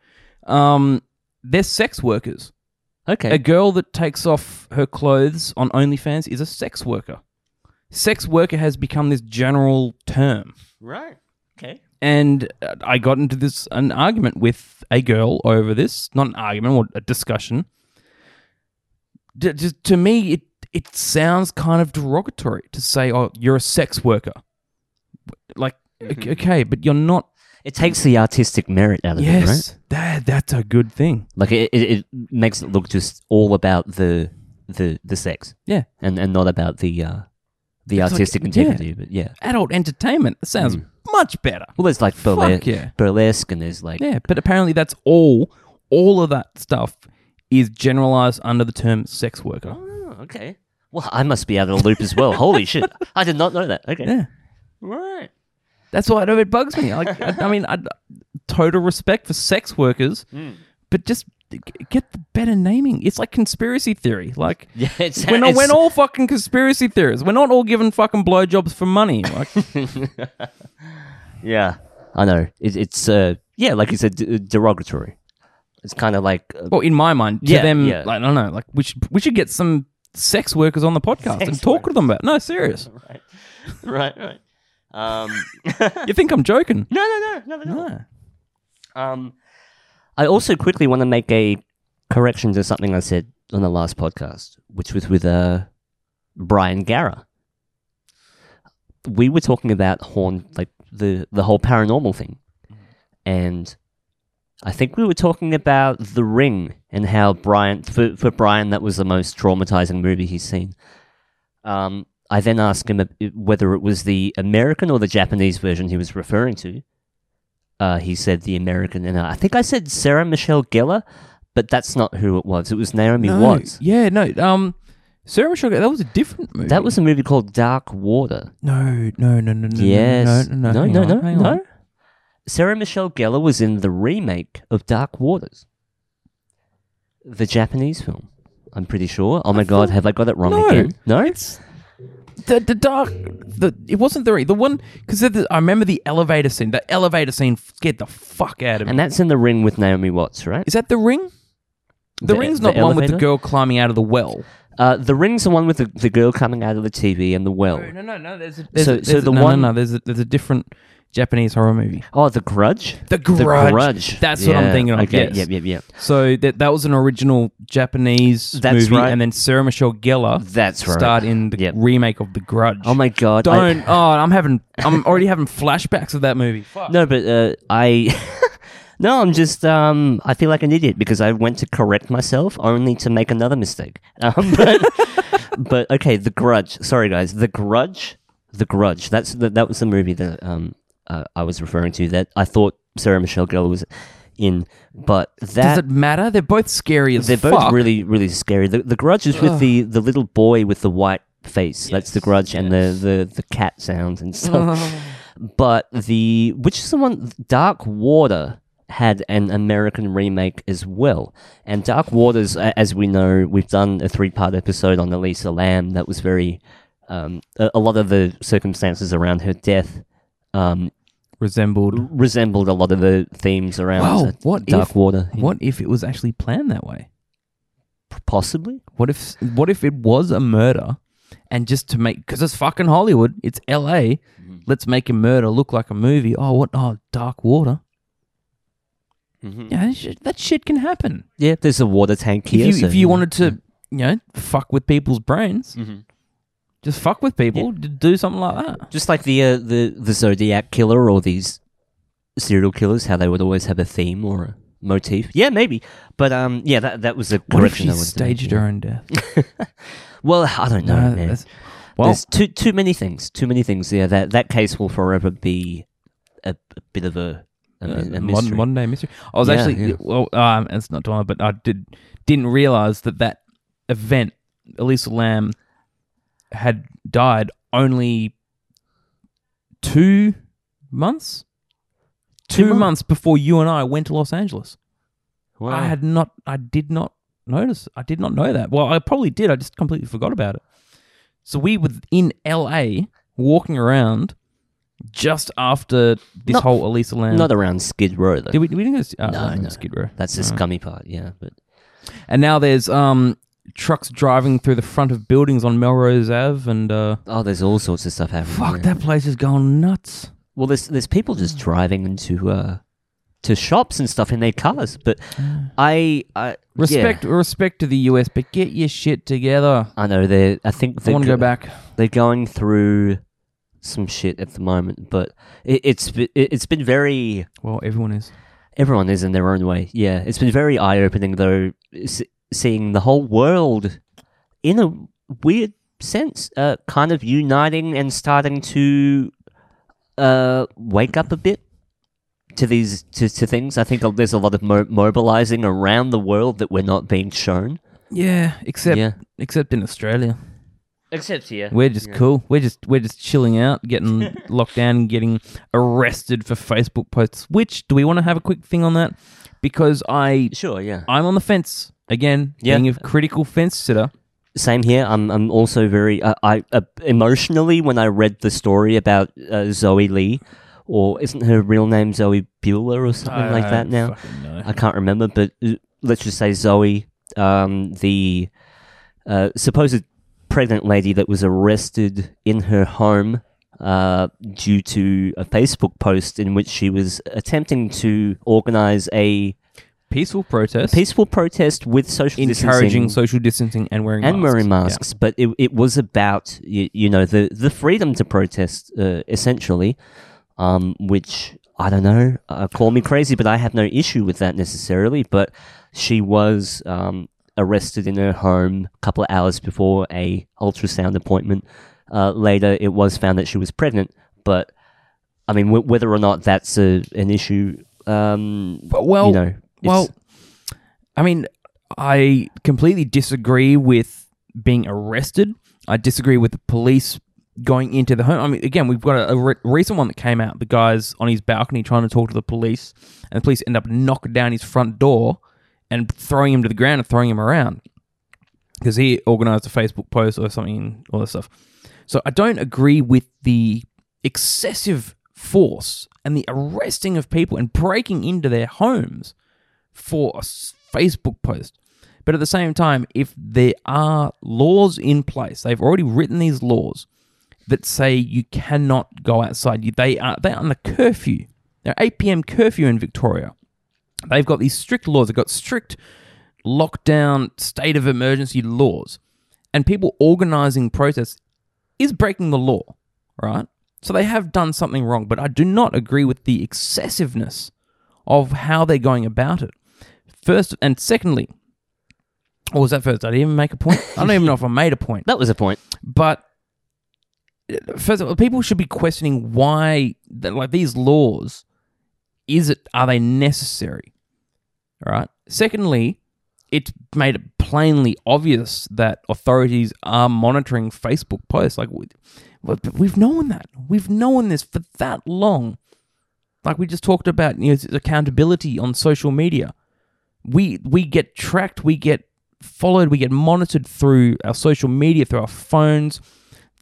Um, they're sex workers. Okay. A girl that takes off her clothes on OnlyFans is a sex worker. Sex worker has become this general term. right. Okay. And uh, I got into this an argument with a girl over this, not an argument or a discussion. D- just to me, it it sounds kind of derogatory to say, "Oh, you're a sex worker." Like, o- okay, but you're not. It takes the artistic merit out of it, right? Yes, that that's a good thing. Like it, it, it makes it look just all about the the the sex Yeah, and and not about the uh the It's like- artistic yeah. integrity. But yeah. adult entertainment. That sounds hmm. much better. Well, there's like burlesque, yeah. burlesque, and there's like Yeah, but apparently that's all. All of that stuff is generalized under the term sex worker. Oh, okay. Well, I must be out of the loop as well. Holy shit! I did not know that. Okay. Yeah. Right. That's why it bugs me. Like, I, I mean, I, total respect for sex workers, hmm. but just get the better naming. It's like conspiracy theory. Like, Yeah. It's we're not, it's, we're all fucking conspiracy theorists. We're not all giving fucking blowjobs for money. Like, Yeah. I know. It, it's uh yeah, like you said, d- derogatory. It's kind of like uh, well, in my mind, to Yeah, them, yeah. like, I don't know. Like, we should we should get some sex workers on the podcast and Sex talk to them about. No, serious. right, right, right. Um, You think I'm joking? no, no, no, no, no. No. Um, I also quickly want to make a correction to something I said on the last podcast, which was with uh, Brian Gara. We were talking about horn, like the the whole paranormal thing, and I think we were talking about The Ring and how Brian, for for Brian, that was the most traumatizing movie he's seen. Um, I then asked him whether it was the American or the Japanese version he was referring to. Uh, he said the American, and I think I said Sarah Michelle Gellar, but that's not who it was. It was Naomi No. Watts. Yeah, no. Um, Sarah Michelle, Gellar, that was a different movie. That was a movie called Dark Water. no, no, no, no, no. yes. no, no, no, no, no, no. on. Sarah Michelle Gellar was in the remake of Dark Waters, the Japanese film. I'm pretty sure. Oh my god, have I got it wrong No. again? No, It's the the dark. The it wasn't the the one because I remember the elevator scene. The elevator scene scared the fuck out of me. and that's in the ring with Naomi Watts, right? Is that the ring? The, The- ring's not the one with the elevator? girl climbing out of the well. Uh, the ring's the one with the, the girl coming out of the TV and the well. No, no, no. There's a, So- there's a, so there's the a, no, one- no, no. There's a, there's a different Japanese horror movie. Oh, The Grudge? The Grudge. Grudge. That's what I'm Yeah, thinking of, Okay, yes. yep, yep, yep. So that that was an original Japanese That's movie, right. and then Sarah Michelle Gellar That's right. starred in the Yep. remake of The Grudge. Oh my god. I- Don't. oh, I'm having. I'm already having flashbacks of that movie. Fuck. No, but uh, I. no, I'm just. Um, I feel like an idiot because I went to correct myself only to make another mistake. Um, but, but okay, The Grudge. Sorry, guys. The Grudge. The Grudge. That's that. That was the movie that um uh, I was referring to. That I thought Sarah Michelle Gellar was in, but that Does it matter? They're both scary as fuck. they're both really, really scary. The, the Grudge is with the, the little boy with the white face. That's the Yes, Grudge, and the, the, the cat sounds and stuff. but the which is the one Dark Water had an American remake as well. And Dark Waters, as we know, we've done a three-part episode on Elisa Lam that was very um, a, a lot of the circumstances around her death um, resembled. resembled a lot of the themes around Wow, uh, what Dark if- Water. What if it was actually planned that way? Possibly. What if what if it was a murder, and just to make because it's fucking Hollywood, it's L.A. Mm-hmm. Let's make a murder look like a movie. Oh, what? Oh, Dark Water. Mm-hmm. Yeah, that shit, that shit can happen. Yeah, there's a water tank If here. you so, if you wanted to, you know, fuck with people's brains, Mhm. Just fuck with people. d- Do something like that. just like the uh, the the Zodiac killer or these serial killers, how they would always have a theme or a motif. Yeah, maybe, but um, yeah, that that was a correction. What if she I wanted to make, staged yeah. her own death? Well, I don't know, No, man. that's- well, There's too too many things. Too many things. Yeah, that that case will forever be a, a bit of a, a, uh, a mystery. modern, modern day mystery. I was Yeah, actually yeah. well, um, it's not time, but I did didn't realize that that event, Elisa Lam, had died only two months, two months. months before you and I went to Los Angeles. Wow. I had not, I did not notice. I did not know that. Well, I probably did. I just completely forgot about it. So we were in LA walking around just after this Not- whole Elisa Lam. Not around Skid Row though. did we, we didn't go to, uh, No, no, no. Skid Row. That's the scummy part, yeah. But And now there's um trucks driving through the front of buildings on Melrose Ave, and uh, oh, there's all sorts of stuff happening. fuck, there. that place is going nuts. Well, there's there's people just driving into uh to shops and stuff in their cars, but I I Respect, yeah, respect to the US, but get your shit together. I know they. I think I they're want to go go- back. They're going through some shit at the moment, but it, it's it, it's been very. Well, everyone is. Everyone is in their own way. Yeah, it's been very eye opening though, s- seeing the whole world in a weird sense, uh, kind of uniting and starting to uh, wake up a bit to these to, to things. I think there's a lot of mo- mobilizing around the world that we're not being shown. Yeah, except yeah, except in Australia, except here. we're just cool. We're just we're just chilling out, getting locked down, and getting arrested for Facebook posts. Which do we want to have a quick thing on that? Because I Sure, yeah. I'm on the fence again, Yeah. being a critical fence sitter. Same here. I'm I'm also very uh, I uh, emotionally when I read the story about uh, Zoe Lee, or isn't her real name Zoe Buhler or something like that now? I can't remember, but uh, let's just say Zoe, um, the uh, supposed pregnant lady that was arrested in her home uh, due to a Facebook post in which she was attempting to organize a Peaceful protest, peaceful protest with social encouraging distancing social distancing and wearing and masks. wearing masks, but it, it was about you, you know the the freedom to protest uh, essentially, um, which I don't know. Uh, call me crazy, but I have no issue with that necessarily. But she was um, arrested in her home a couple of hours before a ultrasound appointment. Uh, later, it was found that she was pregnant, but I mean, w- whether or not that's a, an issue, um, well, you know, Well, I mean, I completely disagree with being arrested. I disagree with the police going into the home. I mean, again, we've got a, a re- recent one that came out. The guy's on his balcony trying to talk to the police, and the police end up knocking down his front door and throwing him to the ground and throwing him around because he organized a Facebook post or something, all this stuff. So I don't agree with the excessive force and the arresting of people and breaking into their homes for a Facebook post. But at the same time, if there are laws in place, they've already written these laws that say you cannot go outside. They are they are on the curfew. They're 8 p.m. curfew in Victoria. They've got these strict laws. They've got strict lockdown, state of emergency laws, and people organizing protests is breaking the law, right? So they have done something wrong. But I do not agree with the excessiveness of how they're going about it. First and secondly, or was that first? I didn't even make a point? I don't even know if I made a point. that was a point. But first of all, people should be questioning why, that, like these laws, is it are they necessary? All right. Secondly, it's made it plainly obvious that authorities are monitoring Facebook posts. Like we've known that. We've known this for that long. Like we just talked about, you know, accountability on social media. We we get tracked. We get followed, we get monitored through our social media, through our phones.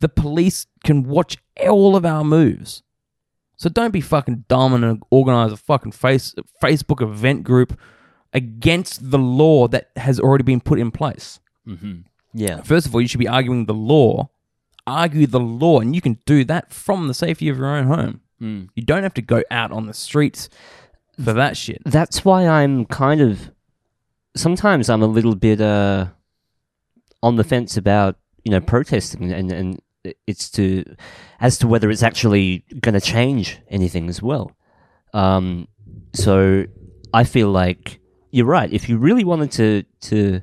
The police can watch all of our moves. So don't be fucking dumb and organize a fucking face Facebook event group against the law that has already been put in place. Mm-hmm. Yeah. First of all, you should be arguing the law. Argue the law, and you can do that from the safety of your own home. Mm. You don't have to go out on the streets for that shit. that's why I'm kind of sometimes I'm a little bit uh on the fence about you know protesting and and it's to as to whether it's actually going to change anything as well. Um, so I feel like you're right. If you really wanted to to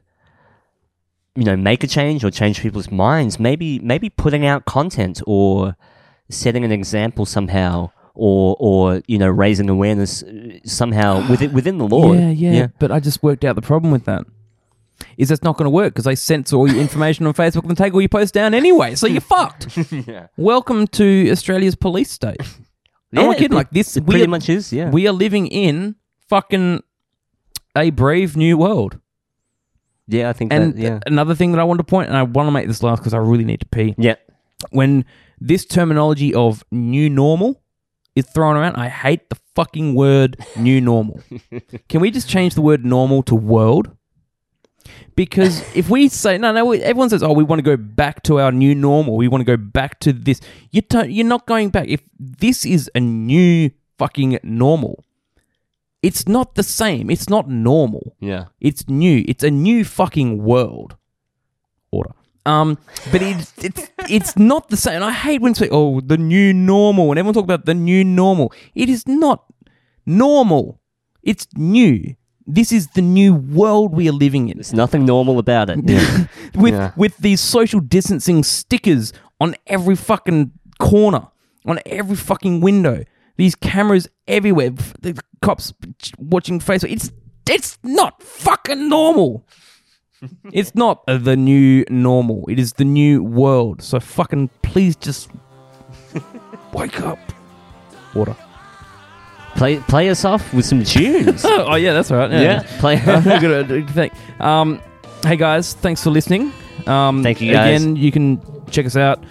you know make a change or change people's minds, maybe maybe putting out content or setting an example somehow. Or, or you know, raising awareness uh, somehow within within the law. Yeah, yeah, yeah. But I just worked out the problem with that. Is that's not going to work because they censor all your information on Facebook and take all your posts down anyway. So you're fucked. yeah. Welcome to Australia's police state. I'm not kidding. it- like this, It we pretty are, much is. Yeah. we are living in fucking a brave new world. yeah, I think And that. Yeah. another thing that I want to point, and I want to make this last because I really need to pee. yeah. When this terminology of new normal is thrown around, I hate the fucking word new normal. Can we just change the word normal to world? Because if we say no, no, everyone says, "Oh, we want to go back to our new normal. We want to go back to this." You don't. You're not going back. If this is a new fucking normal, it's not the same. It's not normal. Yeah. It's new. It's a new fucking world order. Um, but it's it's it's not the same. And I hate when say, "Oh, the new normal," and everyone talk about the new normal. It is not normal. It's new. This is the new world we are living in. There's nothing normal about it. Yeah. With Yeah. with these social distancing stickers on every fucking corner, on every fucking window. These cameras everywhere. The cops watching Facebook. It's it's not fucking normal. It's not the new normal. It is the new world. So fucking please just wake up. Water. play play us off with some tunes. Oh, yeah, that's all right. yeah. Play. Uh, um, hey guys, thanks for listening. Um, Thank you, guys. Again, you can check us out.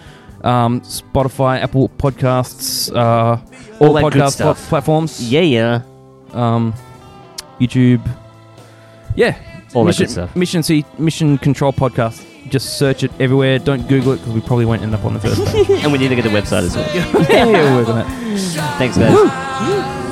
Um, Spotify, Apple Podcasts, uh, all, All podcast pla- platforms. yeah. Yeah. Um, YouTube. Yeah. All that Mission, good stuff. Mission C, Mission Control Podcast. Just search it everywhere. Don't Google it because we probably won't end up on the first page. and we need to get the website as well. yeah, we're working on that. Thanks, guys.